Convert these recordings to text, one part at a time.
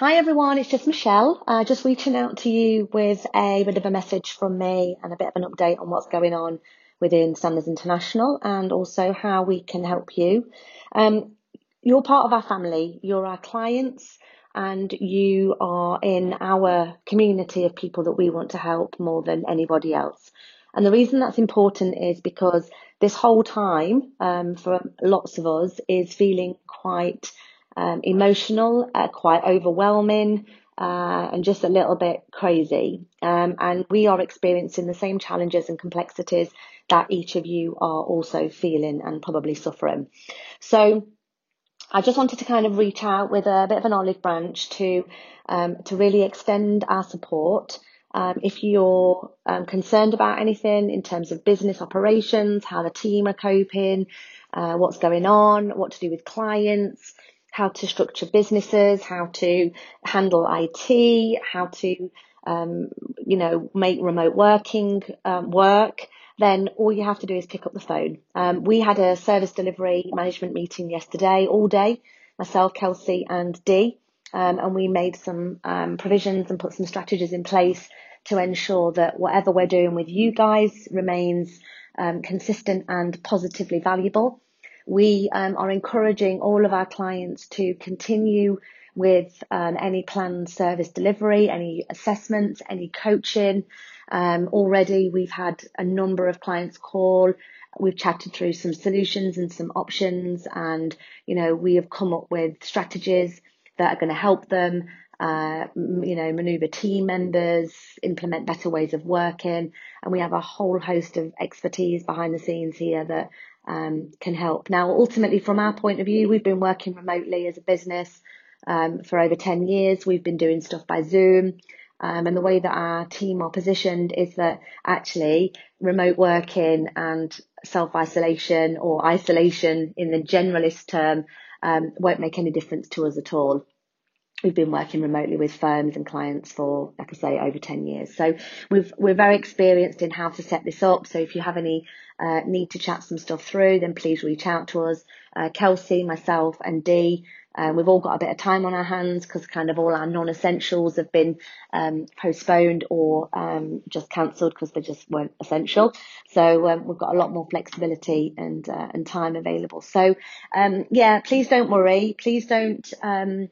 Hi everyone, it's just Michelle. Uh, just reaching out to you with a bit of a message from me and a bit of an update on what's going on within Sanders International and also how we can help you. Um, you're part of our family, you're our clients, and you are in our community of people that we want to help more than anybody else. And the reason that's important is because this whole time, um, for lots of us, is feeling quite um, emotional, uh, quite overwhelming, uh, and just a little bit crazy. Um, and we are experiencing the same challenges and complexities that each of you are also feeling and probably suffering. So I just wanted to kind of reach out with a bit of an olive branch to um, to really extend our support. Um, if you're um, concerned about anything in terms of business operations, how the team are coping, uh, what's going on, what to do with clients, how to structure businesses, how to handle IT, how to, um, you know, make remote working um, work, then all you have to do is pick up the phone. Um, we had a service delivery management meeting yesterday, all day, myself, Kelsey, and Dee, um, and we made some um, provisions and put some strategies in place to ensure that whatever we're doing with you guys remains um, consistent and positively valuable. We um, are encouraging all of our clients to continue with um, any planned service delivery, any assessments, any coaching. Um, already, we've had a number of clients call. We've chatted through some solutions and some options, and you know we have come up with strategies that are going to help them. Uh, you know, maneuver team members, implement better ways of working, and we have a whole host of expertise behind the scenes here that um, can help. Now, ultimately, from our point of view, we've been working remotely as a business um, for over 10 years. We've been doing stuff by Zoom. Um, and the way that our team are positioned is that actually remote working and self isolation or isolation in the generalist term um, won't make any difference to us at all we've been working remotely with firms and clients for, like I say, over 10 years. So we've, we're very experienced in how to set this up. So if you have any uh, need to chat some stuff through, then please reach out to us. Uh, Kelsey, myself and Dee, uh, we've all got a bit of time on our hands because kind of all our non-essentials have been um, postponed or um, just cancelled because they just weren't essential. So um, we've got a lot more flexibility and uh, and time available. So um, yeah, please don't worry. Please don't um,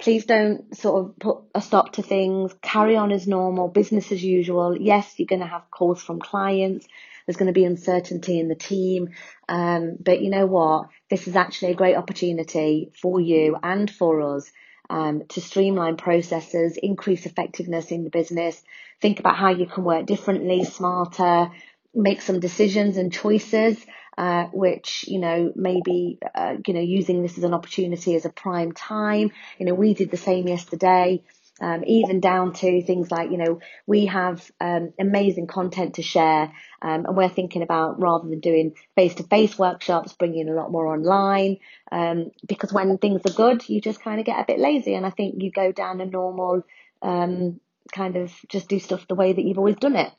Please don't sort of put a stop to things. Carry on as normal, business as usual. Yes, you're going to have calls from clients. There's going to be uncertainty in the team. Um, but you know what? This is actually a great opportunity for you and for us um, to streamline processes, increase effectiveness in the business, think about how you can work differently, smarter, make some decisions and choices uh, which, you know, maybe, uh, you know, using this as an opportunity as a prime time. You know, we did the same yesterday. Um, even down to things like, you know, we have um, amazing content to share, um, and we're thinking about rather than doing face-to-face workshops, bringing a lot more online. Um, because when things are good, you just kind of get a bit lazy, and I think you go down a normal um, kind of just do stuff the way that you've always done it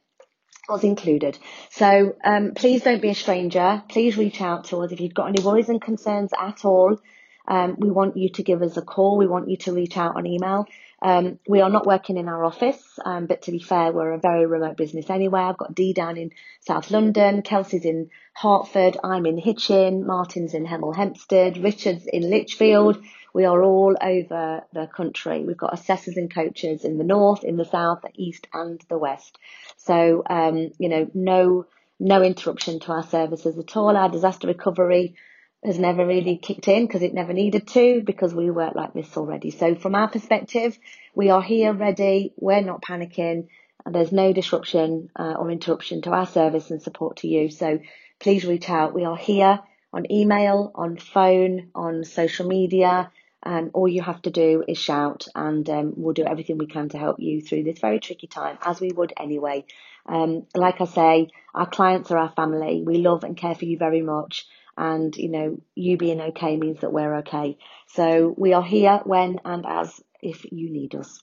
was included. So um, please don't be a stranger. Please reach out to us if you've got any worries and concerns at all. Um, we want you to give us a call. We want you to reach out on email. Um, we are not working in our office, um, but to be fair, we're a very remote business anyway. I've got Dee down in South London, Kelsey's in Hertford, I'm in Hitchin, Martin's in Hemel Hempstead, Richard's in Lichfield. We are all over the country. We've got assessors and coaches in the north, in the south, the east, and the west. So, um, you know, no, no interruption to our services at all. Our disaster recovery has never really kicked in because it never needed to because we work like this already. So from our perspective, we are here ready. We're not panicking. And there's no disruption uh, or interruption to our service and support to you. So please reach out. We are here on email, on phone, on social media. Um, all you have to do is shout, and um, we'll do everything we can to help you through this very tricky time, as we would anyway. Um, like I say, our clients are our family. We love and care for you very much, and you know, you being okay means that we're okay. So we are here when and as if you need us.